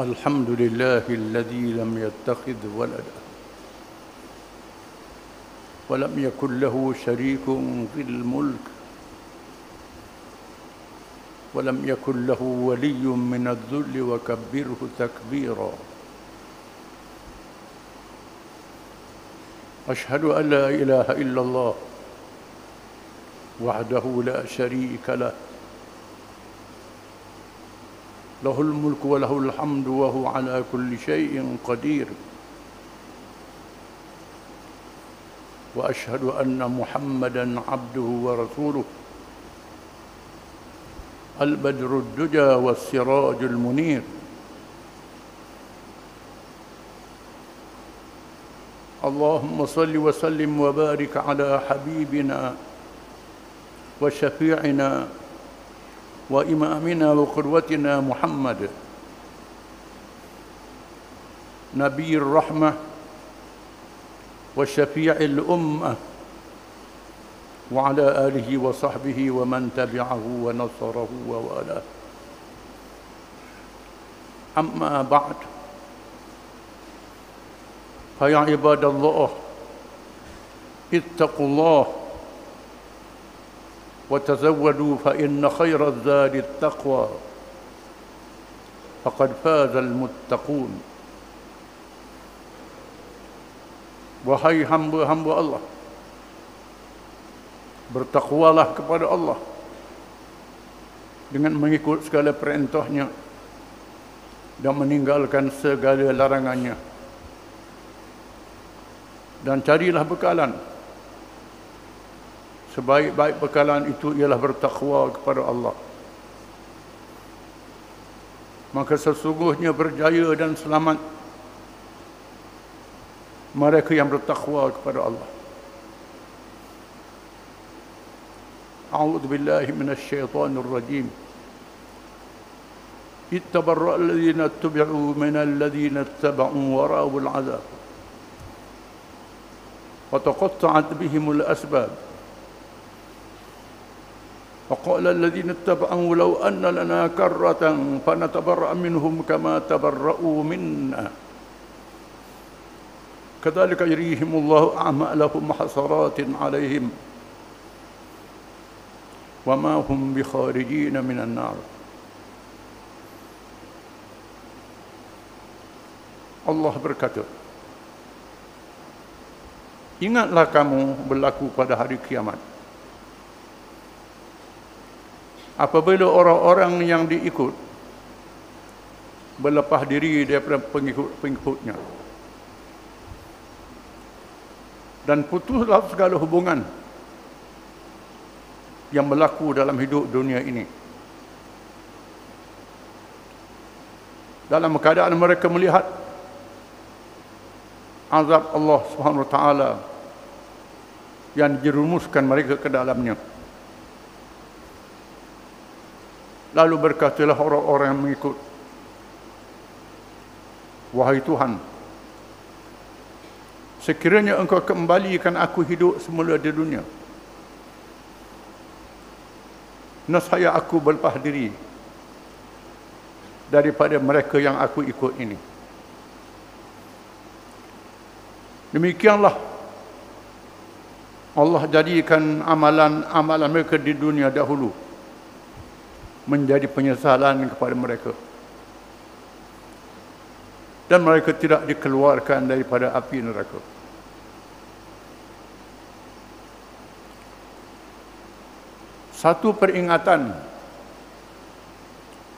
الحمد لله الذي لم يتخذ ولدا ولم يكن له شريك في الملك ولم يكن له ولي من الذل وكبره تكبيرا. أشهد أن لا إله إلا الله وحده لا شريك له له الملك وله الحمد وهو على كل شيء قدير. وأشهد أن محمدا عبده ورسوله. البدر الدجى والسراج المنير. اللهم صل وسلم وبارك على حبيبنا وشفيعنا وإمامنا وقدوتنا محمد. نبي الرحمة وشفيع الأمة. وعلى آله وصحبه ومن تبعه ونصره ووالاه. أما بعد. فيا عباد الله اتقوا الله. وتزودوا فإن خير الزاد التقوى فقد فاز المتقون Wahai hamba-hamba Allah Bertakwalah kepada Allah Dengan mengikut segala perintahnya Dan meninggalkan segala larangannya Dan carilah bekalan Sebaik-baik bekalan itu ialah bertakwa kepada Allah Maka sesungguhnya berjaya dan selamat mereka yang bertakwa kepada Allah. A'udzu billahi minasy syaithanir rajim. Ittabarra alladhina ittabi'u min alladhina ittaba'u wara'u al'adzab. Wa taqatta'at bihim al-asbab. وقال الذين اتبعوا لو أن لنا كرة فنتبرأ منهم كما تبرأوا منا كذلك يريهم الله أعمالهم حسرات عليهم وما هم بخارجين من النار Allah berkata Ingatlah kamu berlaku pada hari kiamat Apabila orang-orang yang diikut Berlepas diri daripada pengikut-pengikutnya dan putuslah segala hubungan yang berlaku dalam hidup dunia ini. Dalam keadaan mereka melihat azab Allah Subhanahu taala yang dijerumuskan mereka ke dalamnya. Lalu berkatalah orang-orang yang mengikut Wahai Tuhan, Sekiranya engkau kembalikan aku hidup semula di dunia. Nescaya aku berlepas diri daripada mereka yang aku ikut ini. Demikianlah Allah jadikan amalan-amalan mereka di dunia dahulu menjadi penyesalan kepada mereka. Dan mereka tidak dikeluarkan daripada api neraka. satu peringatan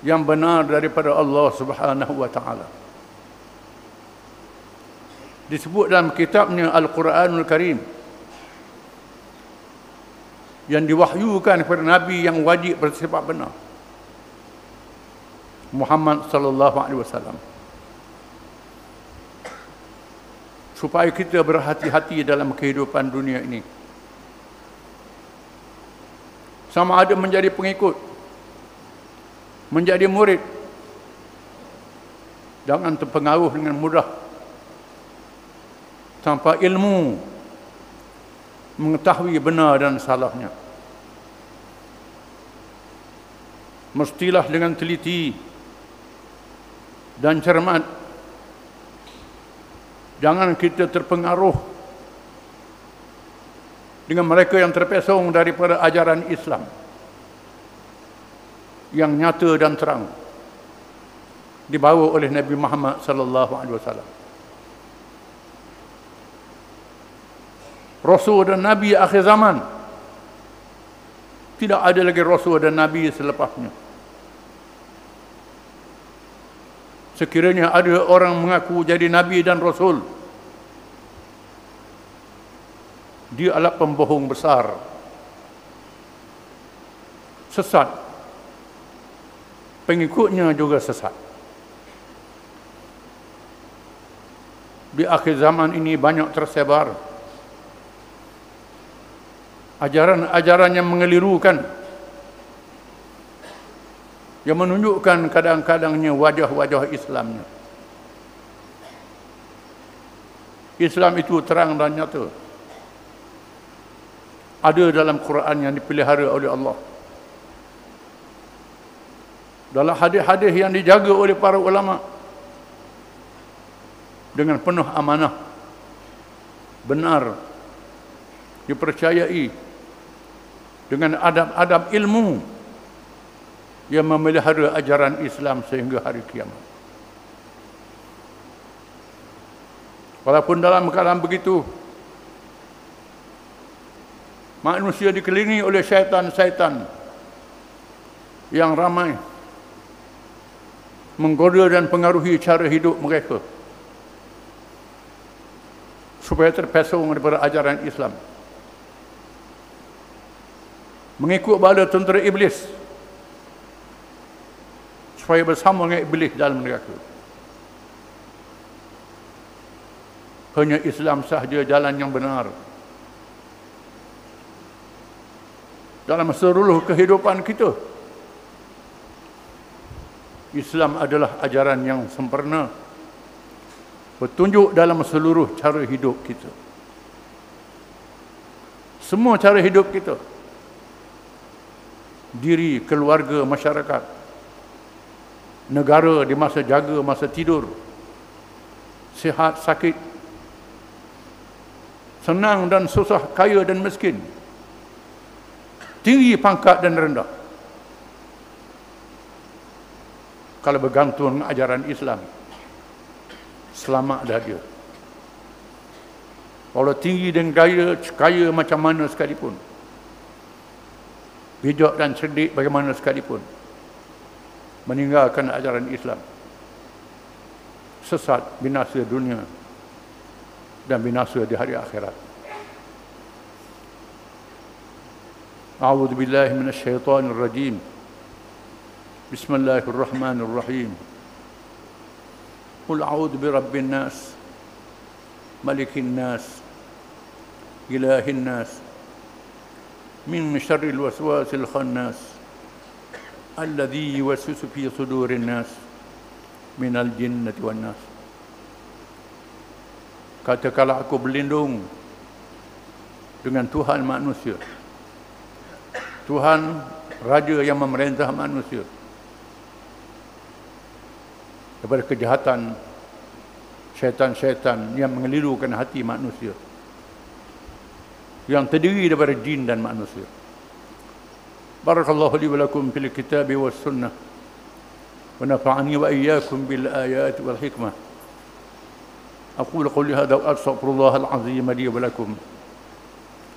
yang benar daripada Allah Subhanahu wa taala. Disebut dalam kitabnya Al-Quranul Karim yang diwahyukan kepada nabi yang wajib bersifat benar. Muhammad sallallahu alaihi wasallam. Supaya kita berhati-hati dalam kehidupan dunia ini. Sama ada menjadi pengikut menjadi murid. Jangan terpengaruh dengan mudah. Tanpa ilmu mengetahui benar dan salahnya. Mestilah dengan teliti dan cermat. Jangan kita terpengaruh dengan mereka yang terpesong daripada ajaran Islam yang nyata dan terang dibawa oleh Nabi Muhammad sallallahu alaihi wasallam. Rasul dan Nabi akhir zaman tidak ada lagi Rasul dan Nabi selepasnya. Sekiranya ada orang mengaku jadi Nabi dan Rasul, dia adalah pembohong besar. Sesat. Pengikutnya juga sesat. Di akhir zaman ini banyak tersebar ajaran-ajaran yang mengelirukan yang menunjukkan kadang-kadangnya wajah-wajah Islamnya. Islam itu terang dan nyata. Ada dalam Quran yang dipelihara oleh Allah. Dalam hadis-hadis yang dijaga oleh para ulama dengan penuh amanah benar dipercayai dengan adab-adab ilmu yang memelihara ajaran Islam sehingga hari kiamat. Walaupun dalam keadaan begitu, manusia dikelilingi oleh syaitan-syaitan yang ramai menggoda dan pengaruhi cara hidup mereka supaya terpesong daripada ajaran Islam. Mengikut bala tentera iblis supaya bersama dengan iblis dalam neraka. Hanya Islam sahaja jalan yang benar. Dalam seluruh kehidupan kita, Islam adalah ajaran yang sempurna. Bertunjuk dalam seluruh cara hidup kita. Semua cara hidup kita. Diri, keluarga, masyarakat negara di masa jaga, masa tidur, sihat, sakit, senang dan susah, kaya dan miskin, tinggi pangkat dan rendah. Kalau bergantung ajaran Islam, selamat dah dia. Kalau tinggi dan kaya, kaya macam mana sekalipun, bijak dan cerdik bagaimana sekalipun, meninggalkan ajaran Islam. Sesat binasa dunia dan binasa di hari akhirat. A'udzu billahi minasy syaithanir rajim Bismillahirrahmanirrahim. Qul a'udzu birabbin nas malikin nas ilahin nas min syarril waswasil khannas الذي يوسوس في صدور الناس من الجنة والناس katakanlah aku berlindung dengan Tuhan manusia Tuhan Raja yang memerintah manusia daripada kejahatan syaitan-syaitan yang mengelirukan hati manusia yang terdiri daripada jin dan manusia بارك الله لي ولكم في الكتاب والسنة ونفعني وإياكم بالآيات والحكمة. أقول قولي هذا وأستغفر الله العظيم لي ولكم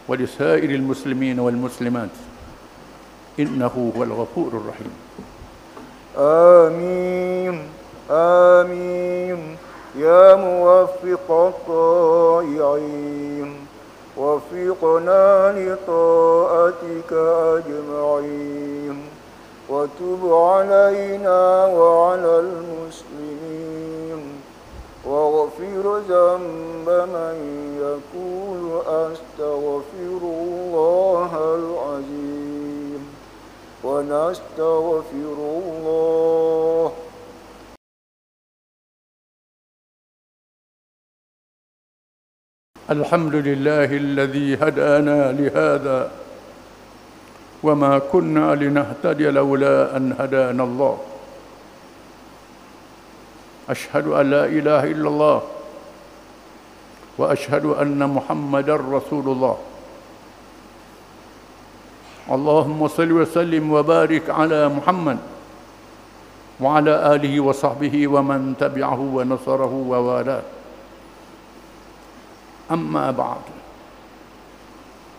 ولسائر المسلمين والمسلمات. إنه هو الغفور الرحيم. آمين. آمين. يا موفق الطائعين. وفقنا لطاعتك أجمعين. وتب علينا وعلى المسلمين. واغفر ذنب من يقول أستغفر الله العظيم. ونستغفر الله الحمد لله الذي هدانا لهذا وما كنا لنهتدي لولا أن هدانا الله. أشهد أن لا إله إلا الله وأشهد أن محمدا رسول الله. اللهم صل وسلم وبارك على محمد وعلى آله وصحبه ومن تبعه ونصره ووالاه. أما بعد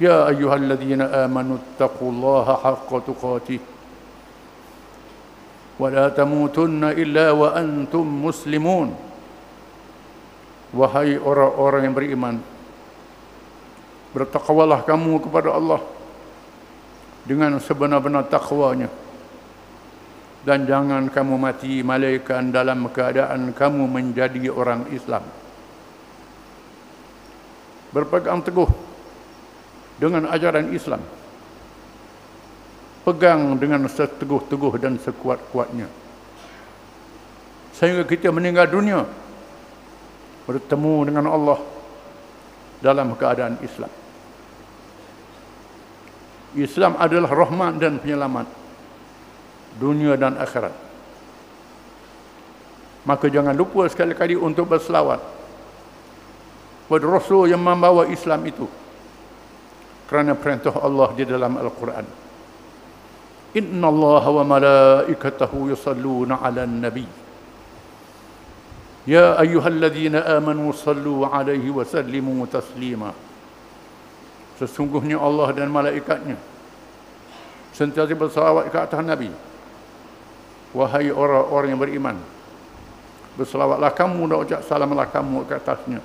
يا أيها الذين آمنوا اتقوا الله حق تقاته ولا تموتن إلا وأنتم مسلمون Wahai orang-orang yang beriman Bertakwalah kamu kepada Allah Dengan sebenar-benar takwanya Dan jangan kamu mati malaikan dalam keadaan kamu menjadi orang Islam Berpegang teguh Dengan ajaran Islam Pegang dengan seteguh-teguh dan sekuat-kuatnya Sehingga kita meninggal dunia bertemu dengan Allah dalam keadaan Islam. Islam adalah rahmat dan penyelamat dunia dan akhirat. Maka jangan lupa sekali-kali untuk berselawat kepada Rasul yang membawa Islam itu. Kerana perintah Allah di dalam Al-Quran. Inna Allah wa malaikatahu yusalluna ala nabi. Ya ayuhalladzina amanu sallu alaihi wa sallimu taslima. Sesungguhnya Allah dan malaikatnya Sentiasa bersalawat ke atas Nabi. Wahai orang-orang yang beriman Berselawatlah kamu dan ucap salamlah kamu ke atasnya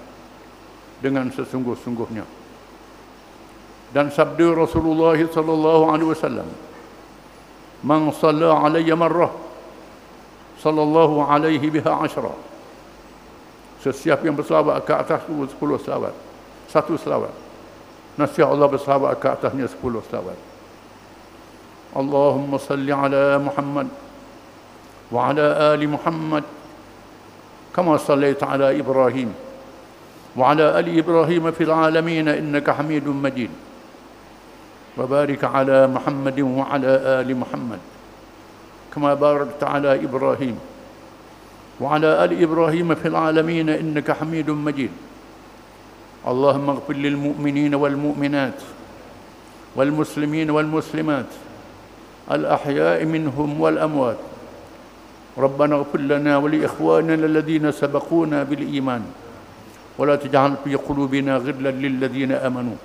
dengan sesungguh-sungguhnya. Dan sabda Rasulullah sallallahu alaihi wasallam, "Man shalla alayya marrah, sallallahu alaihi biha ashra." Sesiapa yang berselawat ke atas itu sepuluh selawat. Satu selawat. Nasihat Allah berselawat ke atasnya sepuluh selawat. Allahumma salli ala Muhammad wa ala ali Muhammad kama sallaita ala Ibrahim وعلى آل إبراهيم في العالمين إنك حميد مجيد. وبارك على محمد وعلى آل محمد كما باركت على إبراهيم. وعلى آل إبراهيم في العالمين إنك حميد مجيد. اللهم اغفر للمؤمنين والمؤمنات والمسلمين والمسلمات الأحياء منهم والأموات. ربنا اغفر لنا ولإخواننا الذين سبقونا بالإيمان. ولا تجعل في قلوبنا غلا للذين آمنوا.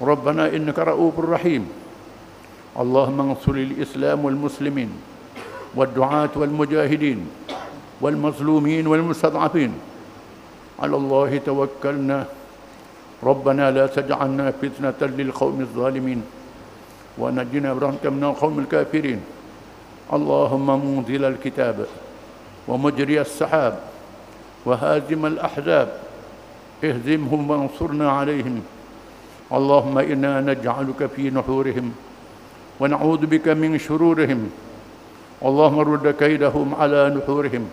ربنا إنك رؤوف رحيم. اللهم انصر الإسلام والمسلمين والدعاة والمجاهدين والمظلومين والمستضعفين. على الله توكلنا. ربنا لا تجعلنا فتنة للقوم الظالمين. ونجنا برحمتك من القوم الكافرين. اللهم منزل الكتاب ومجري السحاب وهازم الأحزاب. اهزمهم وانصرنا عليهم. اللهم إنا نجعلك في نحورهم ونعوذ بك من شرورهم. اللهم رد كيدهم على نحورهم.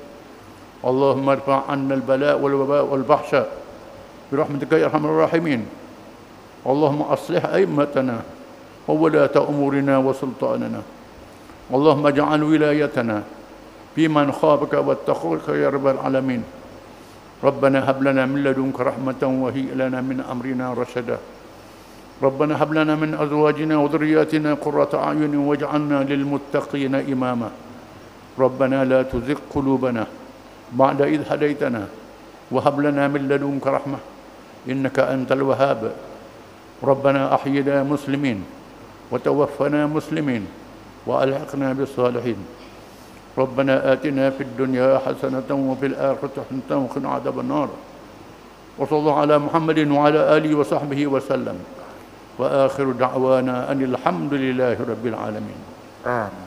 اللهم ارفع عنا البلاء والوباء والبحشاء برحمتك يا أرحم الراحمين. اللهم أصلح أئمتنا وولاة أمورنا وسلطاننا. اللهم اجعل ولايتنا في من خافك واتقوك يا رب العالمين. ربنا هب لنا من لدنك رحمة وهيئ لنا من أمرنا رشدا. ربنا هب لنا من أزواجنا وذرياتنا قرة أعين واجعلنا للمتقين إماما. ربنا لا تزغ قلوبنا بعد إذ هديتنا وهب لنا من لدنك رحمة إنك أنت الوهاب. ربنا أحينا مسلمين وتوفنا مسلمين وألحقنا بالصالحين. ربنا آتنا في الدنيا حسنة وفي الآخرة حسنة وقنا عذاب النار. وصلى الله على محمد وعلى آله وصحبه وسلم. وآخر دعوانا أن الحمد لله رب العالمين. آمين.